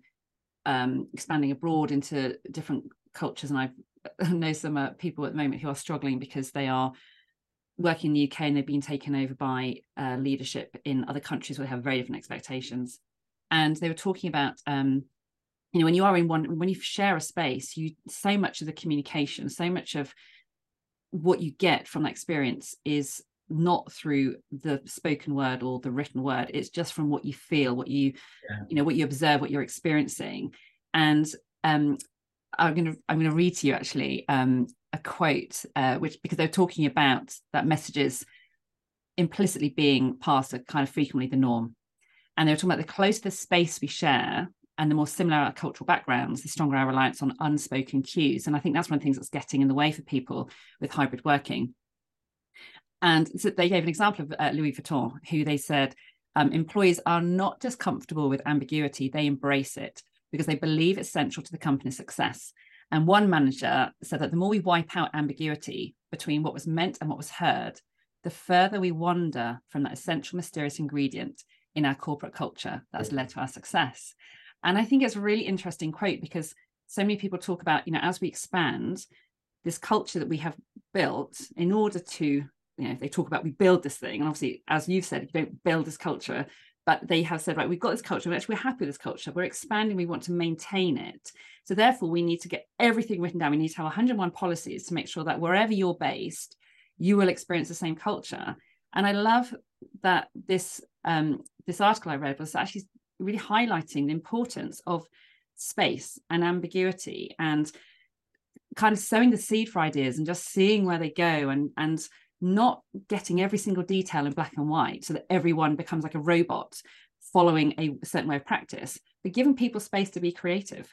um, expanding abroad into different cultures, and I know some uh, people at the moment who are struggling because they are working in the UK and they've been taken over by uh, leadership in other countries where they have very different expectations. And they were talking about um, you know when you are in one when you share a space you so much of the communication so much of what you get from that experience is not through the spoken word or the written word it's just from what you feel what you yeah. you know what you observe what you're experiencing and um i'm going to i'm going to read to you actually um a quote uh, which because they're talking about that messages implicitly being passed are kind of frequently the norm and they were talking about the closer the space we share and the more similar our cultural backgrounds, the stronger our reliance on unspoken cues. And I think that's one of the things that's getting in the way for people with hybrid working. And so they gave an example of uh, Louis Vuitton, who they said um, employees are not just comfortable with ambiguity, they embrace it because they believe it's central to the company's success. And one manager said that the more we wipe out ambiguity between what was meant and what was heard, the further we wander from that essential mysterious ingredient in our corporate culture that's led to our success. And I think it's a really interesting quote because so many people talk about, you know, as we expand, this culture that we have built in order to, you know, they talk about we build this thing. And obviously, as you've said, you don't build this culture, but they have said, right, we've got this culture, we're actually we're happy with this culture, we're expanding, we want to maintain it. So therefore, we need to get everything written down. We need to have 101 policies to make sure that wherever you're based, you will experience the same culture. And I love that this um, this article I read was actually really highlighting the importance of space and ambiguity and kind of sowing the seed for ideas and just seeing where they go and and not getting every single detail in black and white so that everyone becomes like a robot following a certain way of practice but giving people space to be creative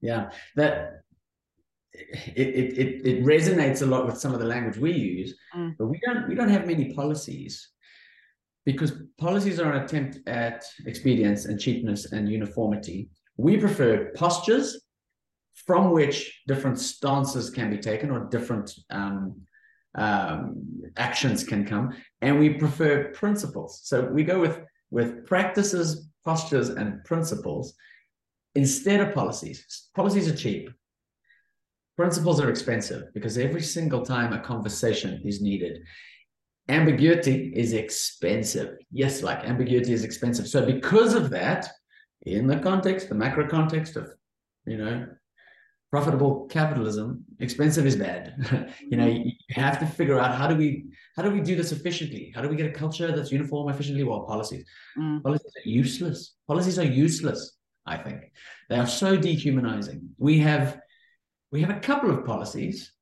yeah that it, it, it, it resonates a lot with some of the language we use mm. but we don't we don't have many policies because policies are an attempt at expedience and cheapness and uniformity. We prefer postures from which different stances can be taken or different um, um, actions can come, and we prefer principles. So we go with with practices, postures, and principles instead of policies. Policies are cheap. Principles are expensive because every single time a conversation is needed, ambiguity is expensive. Yes, like ambiguity is expensive. So because of that, in the context, the macro context of, you know, profitable capitalism, expensive is bad. you know, you have to figure out how do we how do we do this efficiently? How do we get a culture that's uniform efficiently? Well, policies. Mm. Policies are useless. Policies are useless, I think. They are so dehumanizing. We have we have a couple of policies,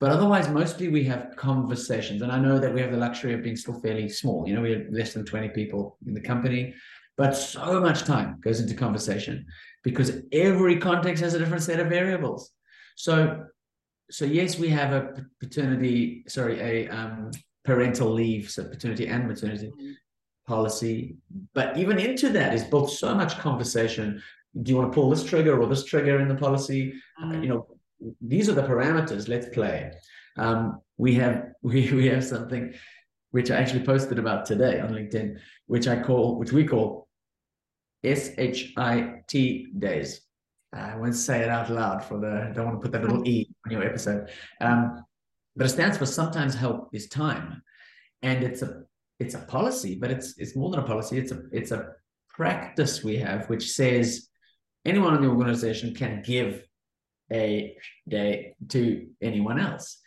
but otherwise mostly we have conversations. And I know that we have the luxury of being still fairly small. You know, we have less than 20 people in the company, but so much time goes into conversation because every context has a different set of variables. So so yes, we have a paternity, sorry, a um, parental leave, so paternity and maternity mm-hmm. policy. But even into that is built so much conversation. Do you want to pull this trigger or this trigger in the policy? Mm-hmm. You know, these are the parameters. Let's play. Um, we have we we have something which I actually posted about today on LinkedIn, which I call which we call SHIT days. I won't say it out loud for the, I don't want to put that little E on your episode. Um, but it stands for sometimes help is time. And it's a, it's a policy, but it's, it's more than a policy. It's a, it's a practice we have, which says anyone in the organization can give a day to anyone else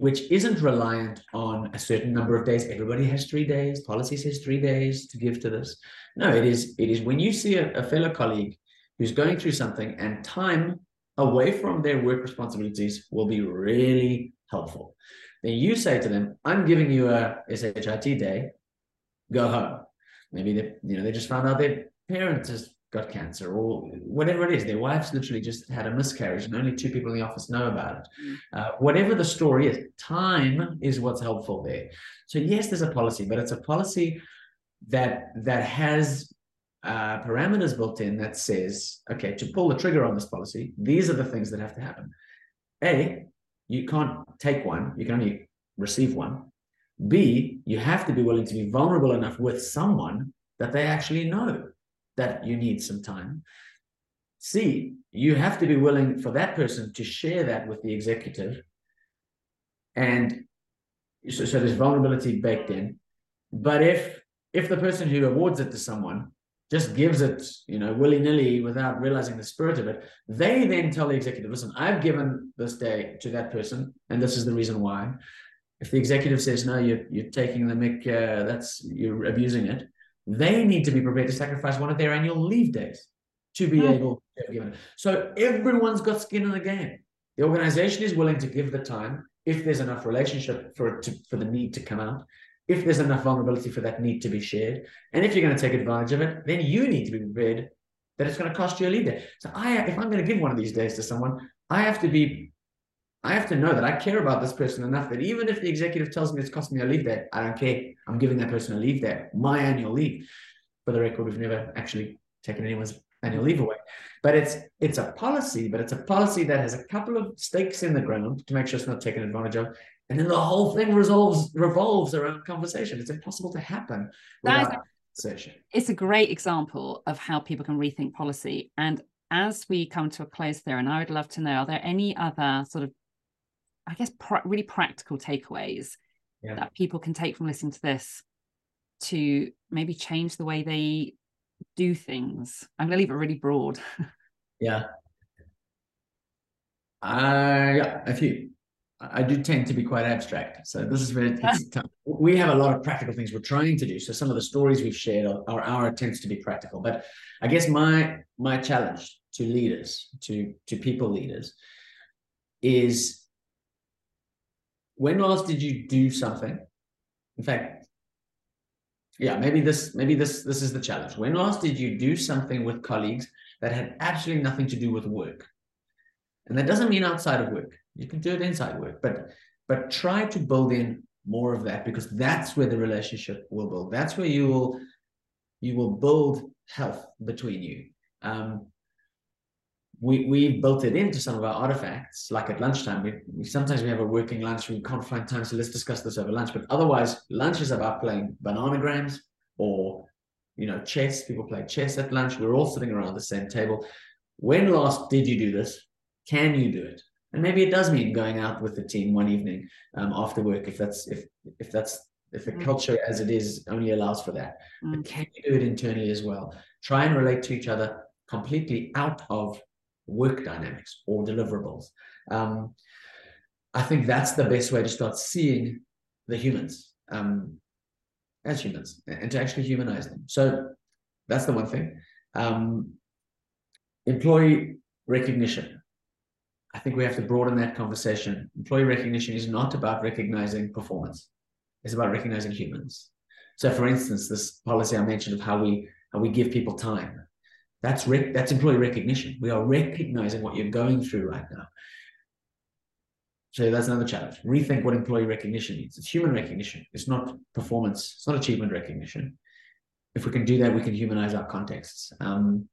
which isn't reliant on a certain number of days. Everybody has three days. Policy says three days to give to this. No, it is. It is when you see a, a fellow colleague who's going through something and time away from their work responsibilities will be really helpful. Then you say to them, I'm giving you a SHIT day, go home. Maybe they, you know, they just found out their parent has got cancer or whatever it is. Their wife's literally just had a miscarriage and only two people in the office know about it. Mm. Uh, whatever the story is, time is what's helpful there. So yes, there's a policy, but it's a policy that that has uh, parameters built in that says, okay, to pull the trigger on this policy, these are the things that have to happen. A, you can't take one, you can only receive one. B, you have to be willing to be vulnerable enough with someone that they actually know that you need some time. C, you have to be willing for that person to share that with the executive. And so, so there's vulnerability baked in. But if if the person who awards it to someone just gives it, you know, willy nilly without realizing the spirit of it. They then tell the executive, listen, I've given this day to that person, and this is the reason why. If the executive says, no, you're, you're taking the mic, uh, that's you're abusing it, they need to be prepared to sacrifice one of their annual leave days to be mm. able to give it. So everyone's got skin in the game. The organization is willing to give the time if there's enough relationship for it to, for the need to come out if there's enough vulnerability for that need to be shared. And if you're going to take advantage of it, then you need to be prepared that it's going to cost you a lead day. So I, if I'm going to give one of these days to someone, I have to be, I have to know that I care about this person enough that even if the executive tells me it's costing me a leave day, I don't care. I'm giving that person a leave day, my annual leave. For the record, we've never actually taken anyone's annual leave away. But it's it's a policy, but it's a policy that has a couple of stakes in the ground to make sure it's not taken advantage of, and then the whole thing resolves revolves around conversation. It's impossible to happen without conversation.
It's a great example of how people can rethink policy. And as we come to a close there, and I would love to know, are there any other sort of, I guess, pr- really practical takeaways yeah. that people can take from listening to this to maybe change the way they do things? I'm going to leave it really broad.
yeah. Uh, yeah, a few. I do tend to be quite abstract. So this is very we have a lot of practical things we're trying to do. So some of the stories we've shared are, are, our attempts to be practical. But I guess my my challenge to leaders, to to people leaders, is when last did you do something? In fact, yeah, maybe this maybe this this is the challenge. When last did you do something with colleagues that had absolutely nothing to do with work? And that doesn't mean outside of work. You can do it inside work, but but try to build in more of that because that's where the relationship will build. That's where you will you will build health between you. Um, we we built it into some of our artifacts, like at lunchtime. We, we, sometimes we have a working lunch. We can't find time, so let's discuss this over lunch. But otherwise, lunch is about playing bananagrams or you know chess. People play chess at lunch. We're all sitting around the same table. When last did you do this? Can you do it? And maybe it does mean going out with the team one evening um, after work if that's if if that's if the mm. culture as it is only allows for that. Mm. But can you do it internally as well? Try and relate to each other completely out of work dynamics or deliverables. Um, I think that's the best way to start seeing the humans um, as humans and to actually humanize them. So that's the one thing. Um, employee recognition. I think we have to broaden that conversation. Employee recognition is not about recognizing performance; it's about recognizing humans. So, for instance, this policy I mentioned of how we how we give people time. That's rec- that's employee recognition. We are recognizing what you're going through right now. So that's another challenge. Rethink what employee recognition means. It's human recognition. It's not performance. It's not achievement recognition. If we can do that, we can humanize our contexts. Um,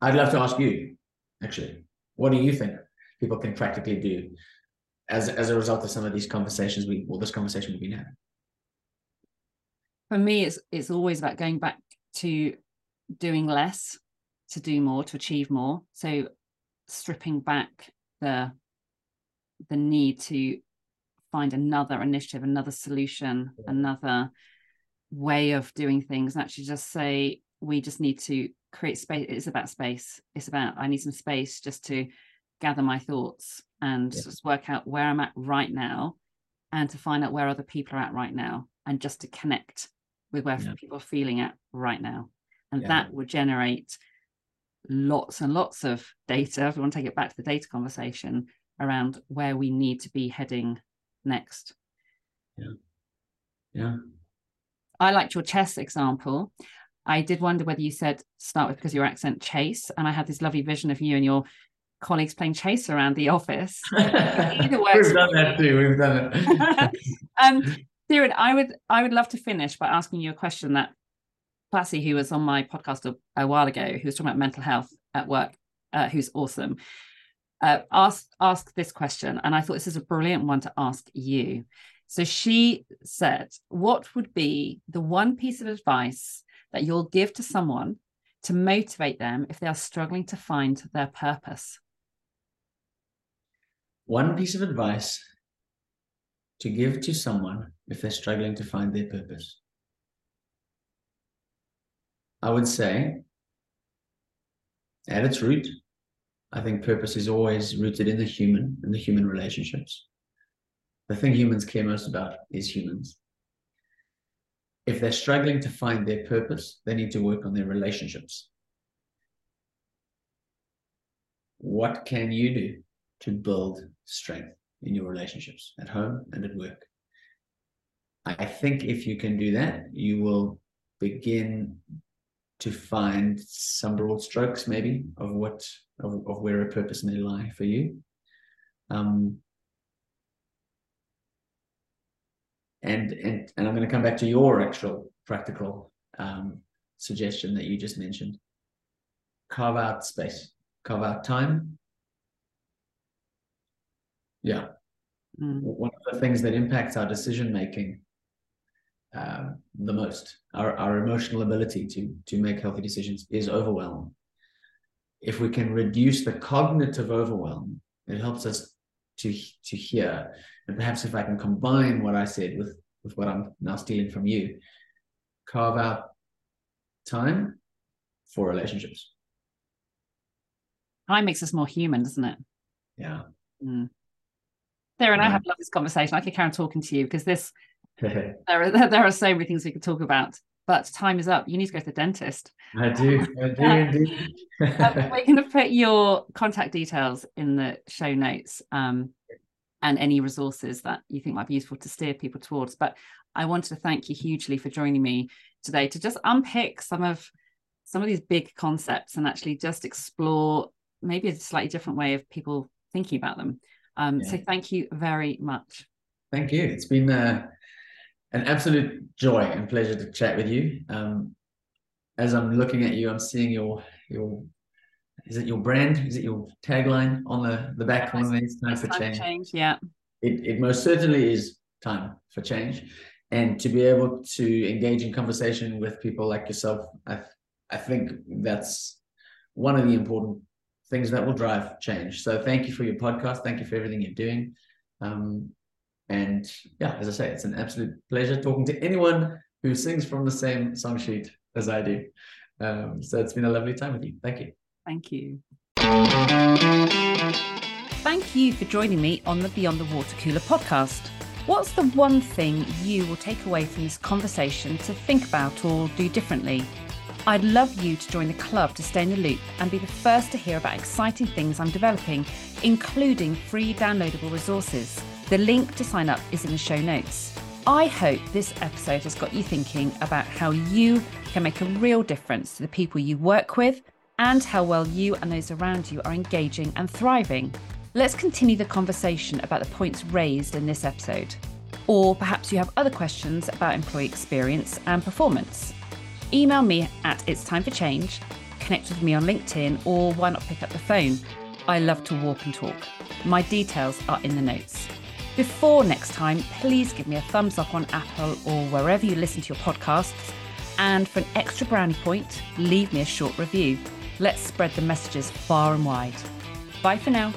I'd love to ask you, actually, what do you think people can practically do as as a result of some of these conversations we well this conversation we've been having?
For me, it's it's always about going back to doing less to do more to achieve more. So stripping back the the need to find another initiative, another solution, another way of doing things, and actually just say we just need to create space. It's about space. It's about I need some space just to gather my thoughts and yeah. just work out where I'm at right now and to find out where other people are at right now and just to connect with where yeah. people are feeling at right now. And yeah. that would generate lots and lots of data. If we want to take it back to the data conversation, around where we need to be heading next.
Yeah. Yeah.
I liked your chess example. I did wonder whether you said start with because your accent chase, and I had this lovely vision of you and your colleagues playing chase around the office.
Either way, we've done that too. We've done it.
um, Theran, I would I would love to finish by asking you a question that Platzi, who was on my podcast a, a while ago, who was talking about mental health at work, uh, who's awesome, uh, asked ask this question, and I thought this is a brilliant one to ask you. So she said, "What would be the one piece of advice that you'll give to someone to motivate them if they are struggling to find their purpose?"
One piece of advice to give to someone if they're struggling to find their purpose. I would say, at its root, I think purpose is always rooted in the human and the human relationships. The thing humans care most about is humans. If they're struggling to find their purpose, they need to work on their relationships. What can you do to build strength in your relationships at home and at work? I think if you can do that, you will begin to find some broad strokes maybe of what of, of where a purpose may lie for you. Um, and and and i'm going to come back to your actual practical um, suggestion that you just mentioned. Carve out space carve out time. Yeah. Mm. one of the things that impacts our decision making um, the most. Our, our emotional ability to to make healthy decisions is overwhelm. If we can reduce the cognitive overwhelm, it helps us to to hear. And perhaps if I can combine what I said with with what I'm now stealing from you, carve out time for relationships.
Time makes us more human, doesn't it?
Yeah.
Mm. There and yeah. I have loved this conversation. I could carry on talking to you because this there are there are so many things we could talk about, but time is up. You need to go to the dentist.
I do. I do indeed.
um, we're going to put your contact details in the show notes um, and any resources that you think might be useful to steer people towards. But I wanted to thank you hugely for joining me today to just unpick some of some of these big concepts and actually just explore maybe a slightly different way of people thinking about them. Um, yeah. So thank you very much.
Thank you. It's been uh, an absolute joy and pleasure to chat with you. Um, as I'm looking at you, I'm seeing your your is it your brand? Is it your tagline on the the back one? It's time for
time
change.
change. Yeah.
It it most certainly is time for change, and to be able to engage in conversation with people like yourself, I I think that's one of the important things that will drive change. So thank you for your podcast. Thank you for everything you're doing. Um, and yeah, as I say, it's an absolute pleasure talking to anyone who sings from the same song sheet as I do. Um, so it's been a lovely time with you. Thank you.
Thank you. Thank you for joining me on the Beyond the Water Cooler podcast. What's the one thing you will take away from this conversation to think about or do differently? I'd love you to join the club to stay in the loop and be the first to hear about exciting things I'm developing, including free downloadable resources. The link to sign up is in the show notes. I hope this episode has got you thinking about how you can make a real difference to the people you work with and how well you and those around you are engaging and thriving. Let's continue the conversation about the points raised in this episode. Or perhaps you have other questions about employee experience and performance. Email me at It's Time for Change, connect with me on LinkedIn, or why not pick up the phone? I love to walk and talk. My details are in the notes. Before next time, please give me a thumbs up on Apple or wherever you listen to your podcasts. And for an extra brownie point, leave me a short review. Let's spread the messages far and wide. Bye for now.